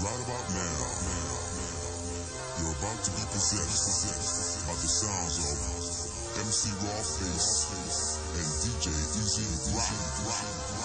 Right about now, you're about to be possessed by the sounds of MC Raw Face and DJ Easy Rock.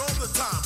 All the time.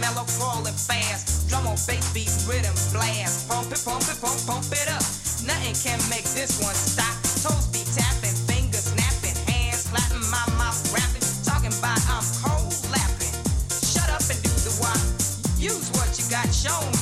mellow, crawling fast. Drum on bass beats, rhythm blast. Pump it, pump it, pump, pump it up. Nothing can make this one stop. Toes be tapping, fingers snapping, hands clapping, my mouth rapping. Talking about I'm cold lapping. Shut up and do the walk. Use what you got shown.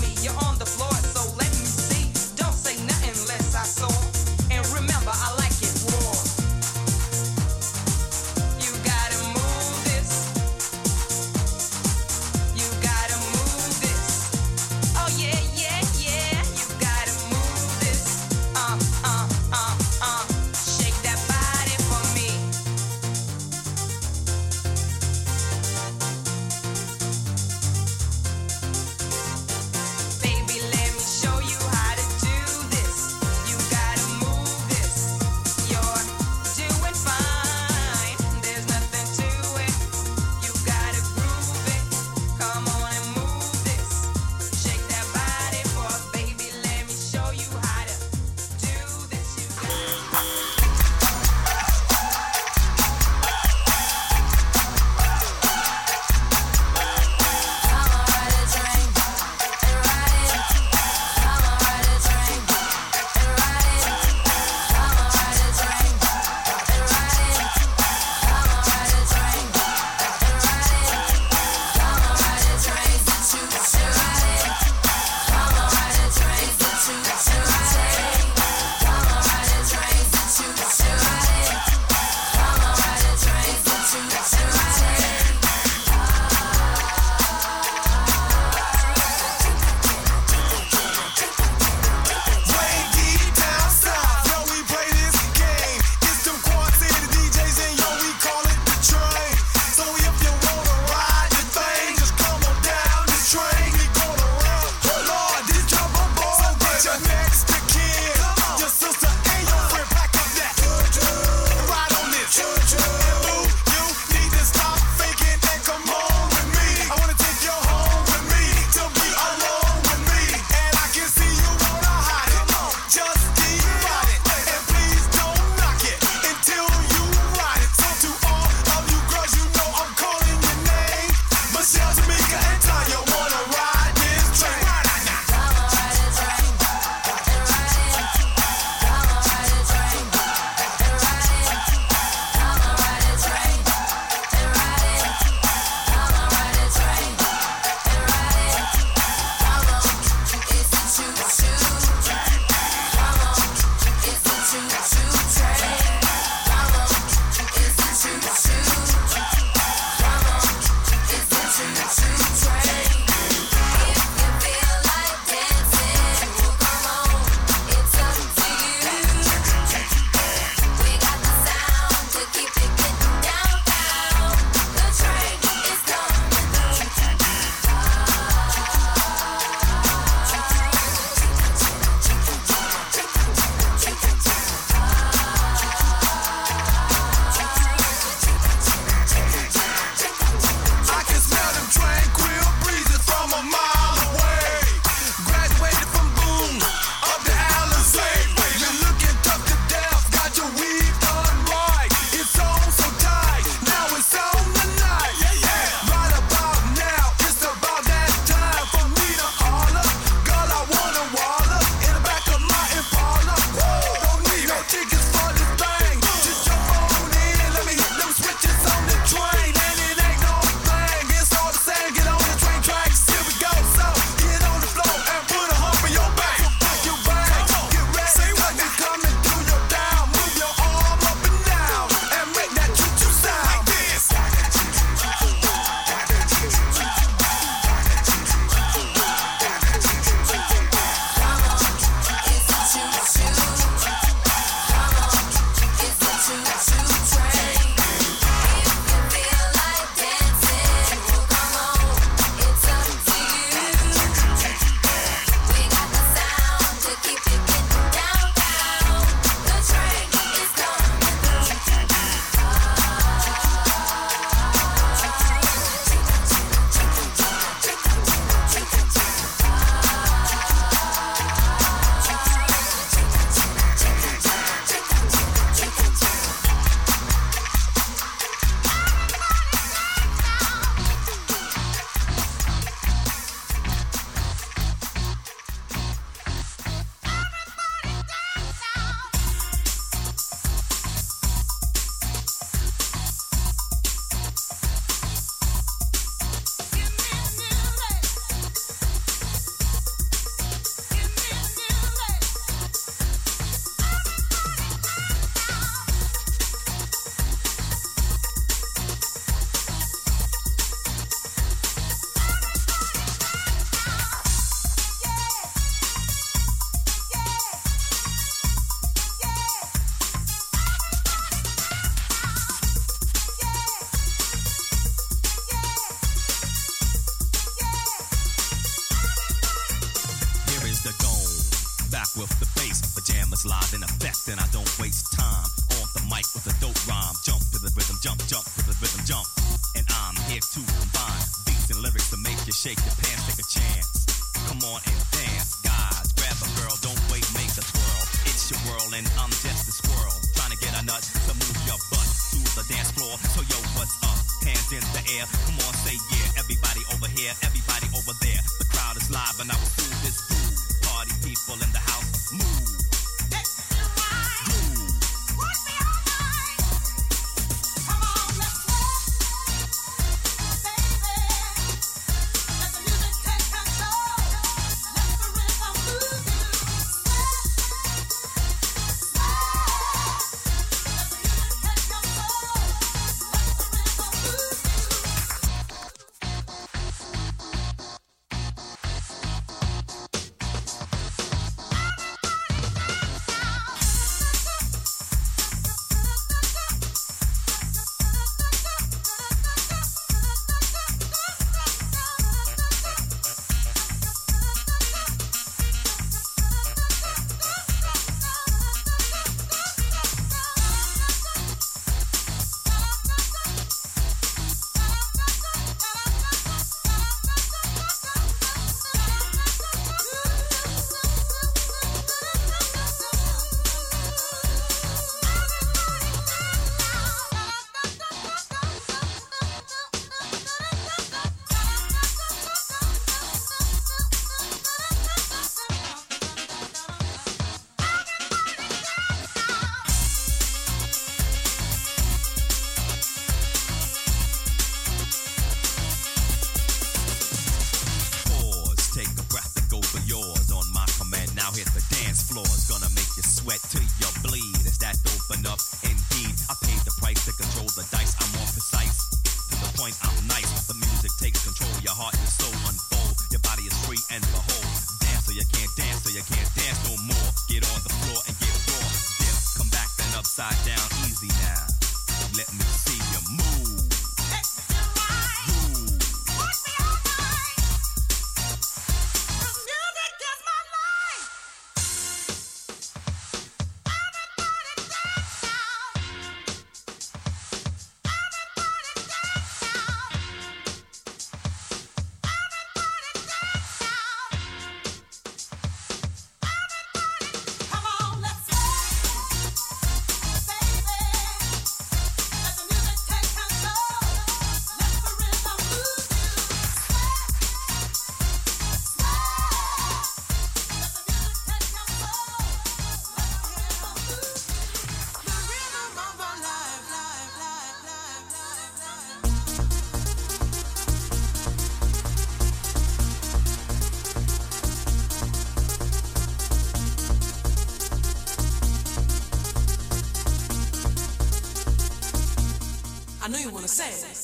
Know you wanna say it.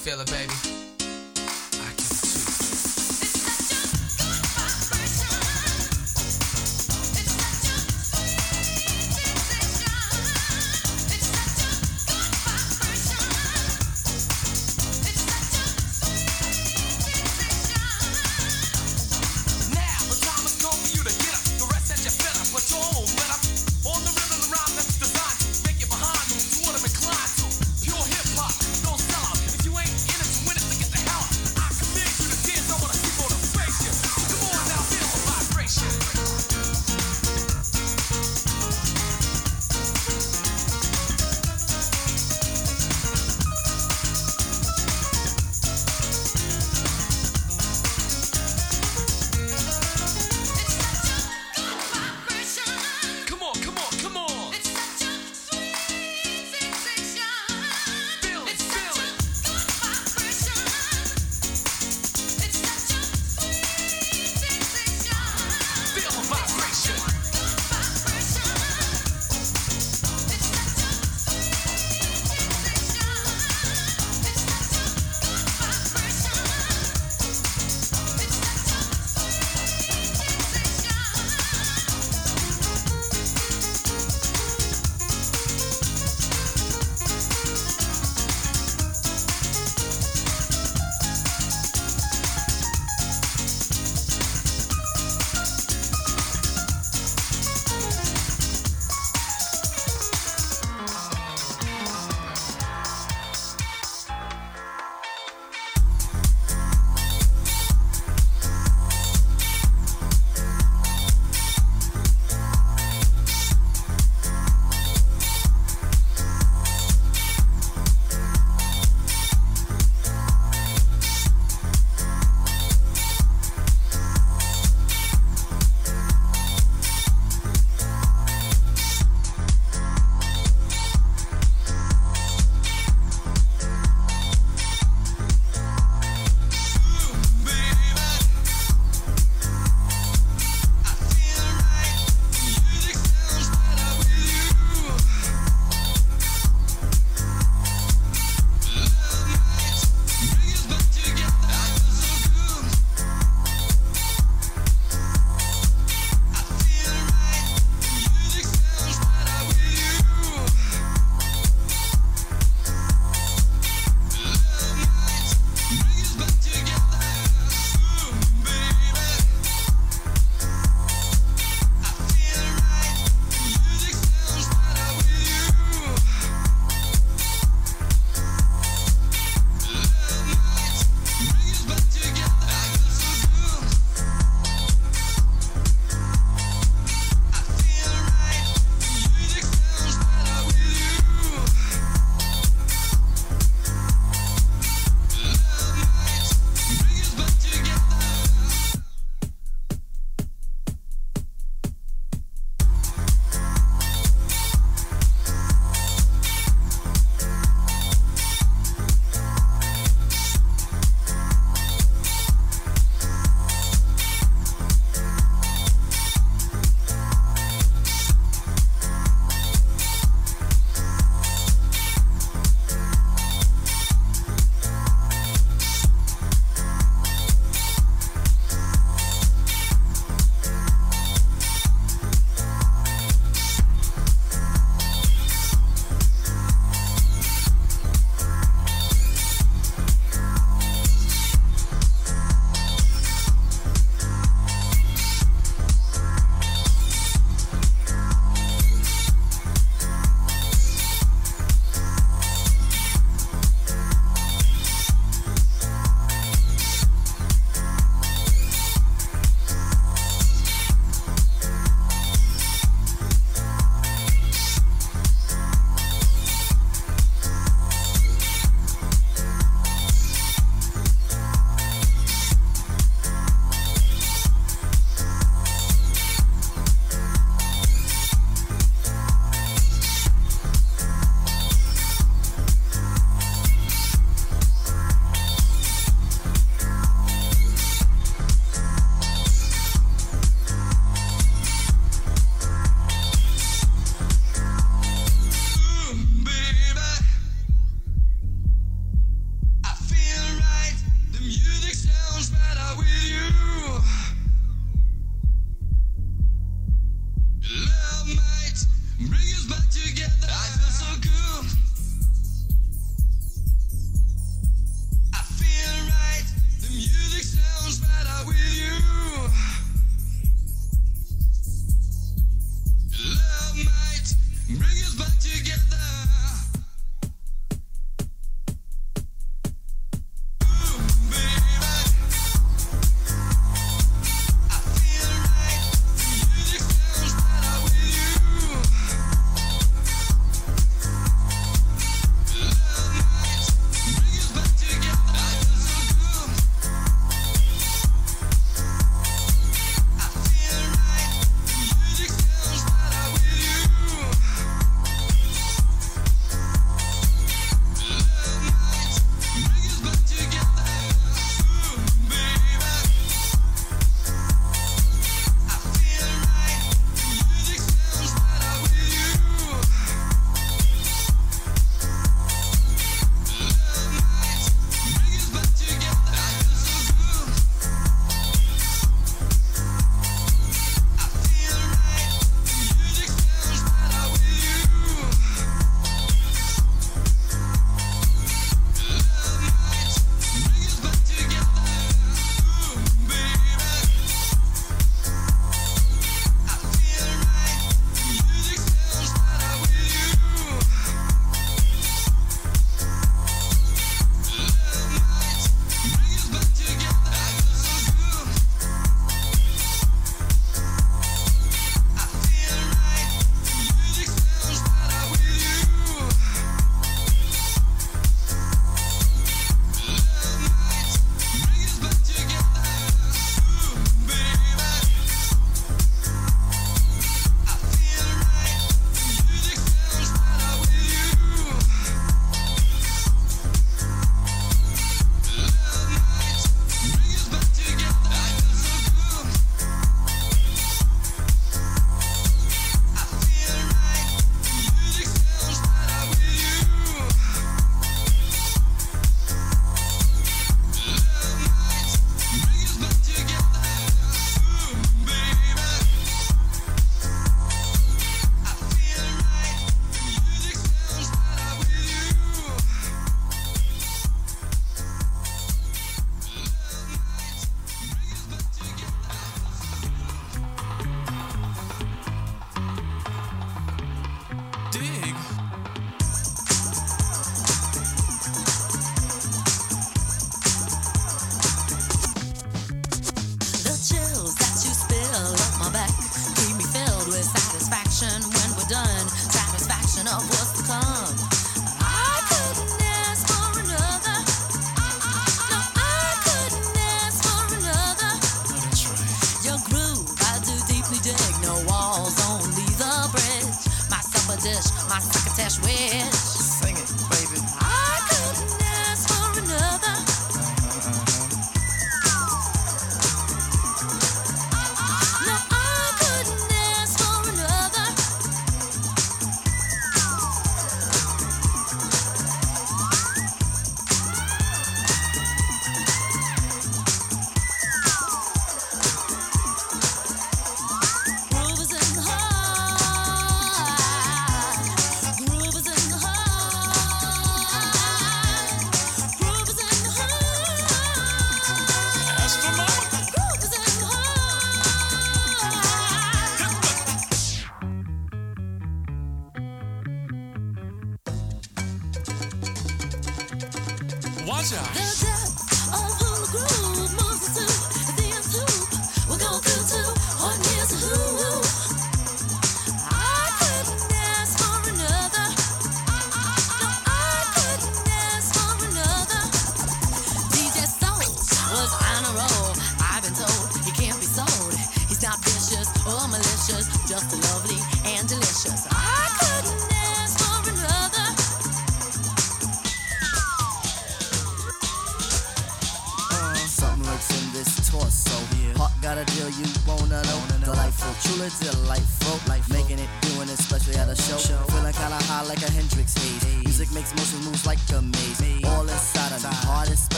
Feel it, baby?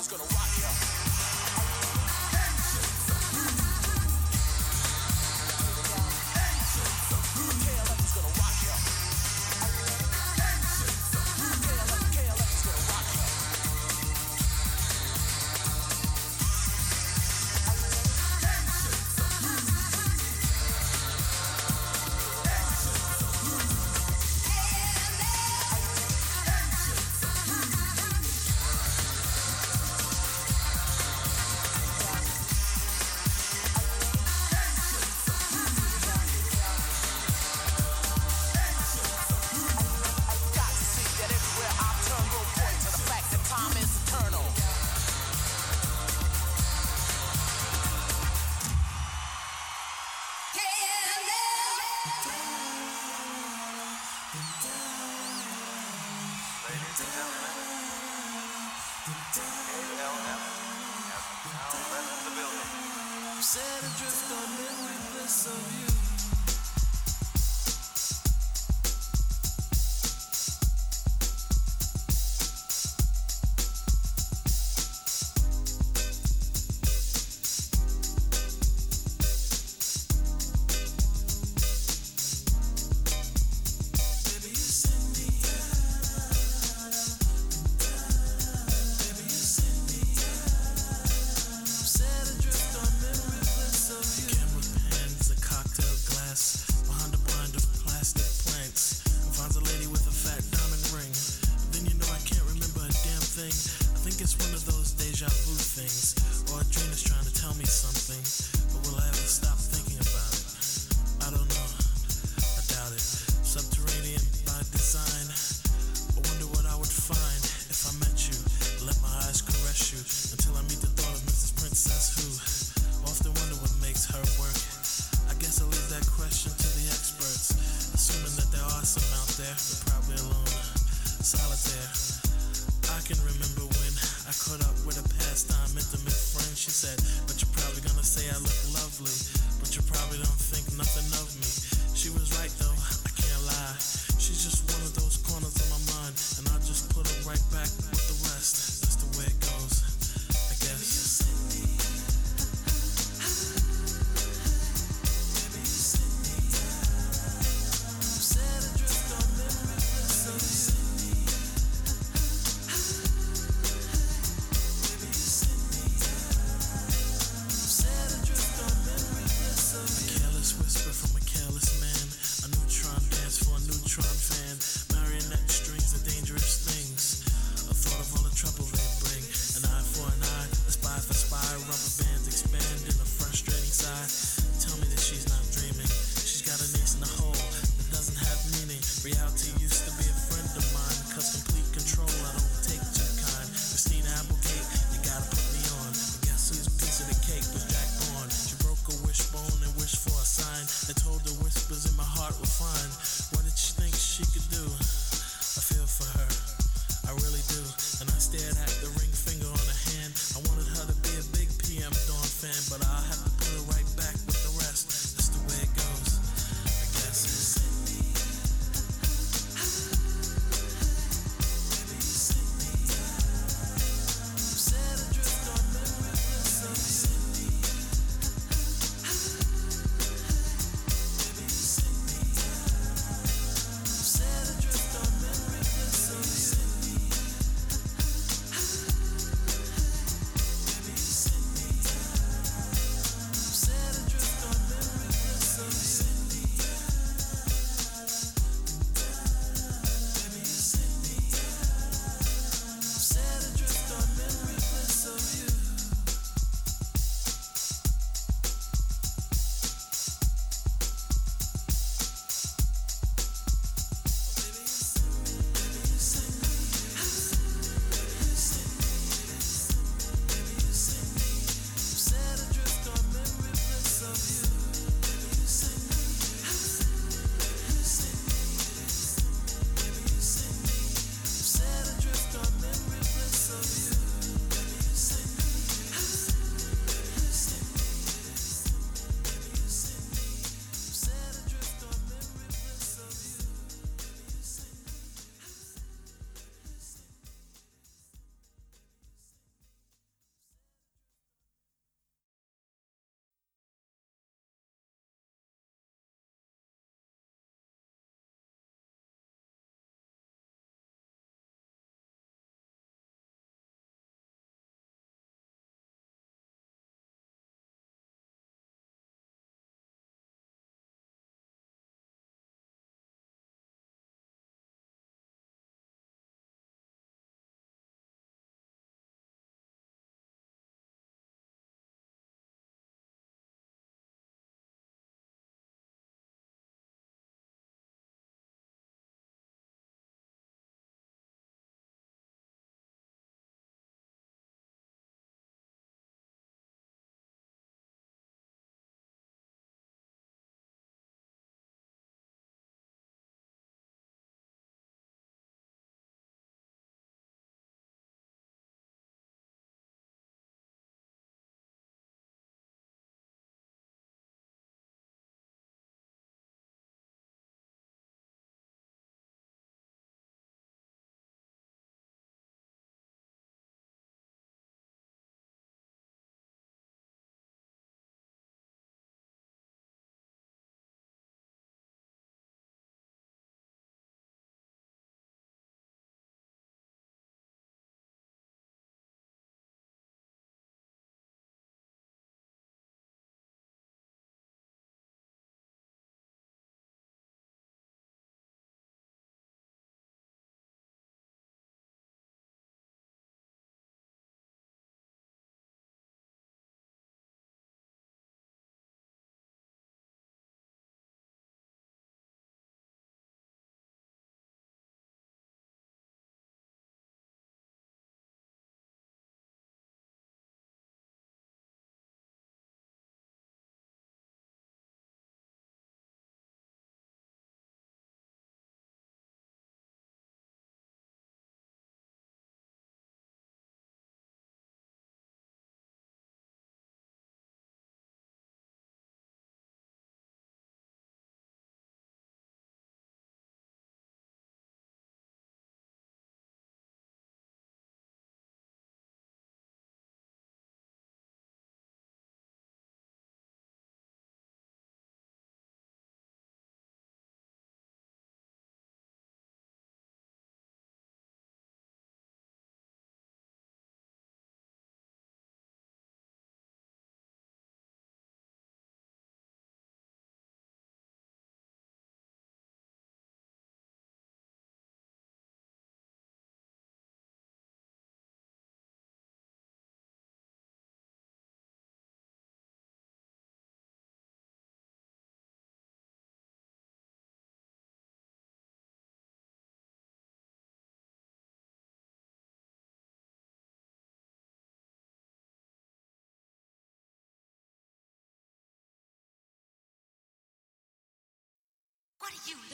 Is gonna rock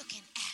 looking at?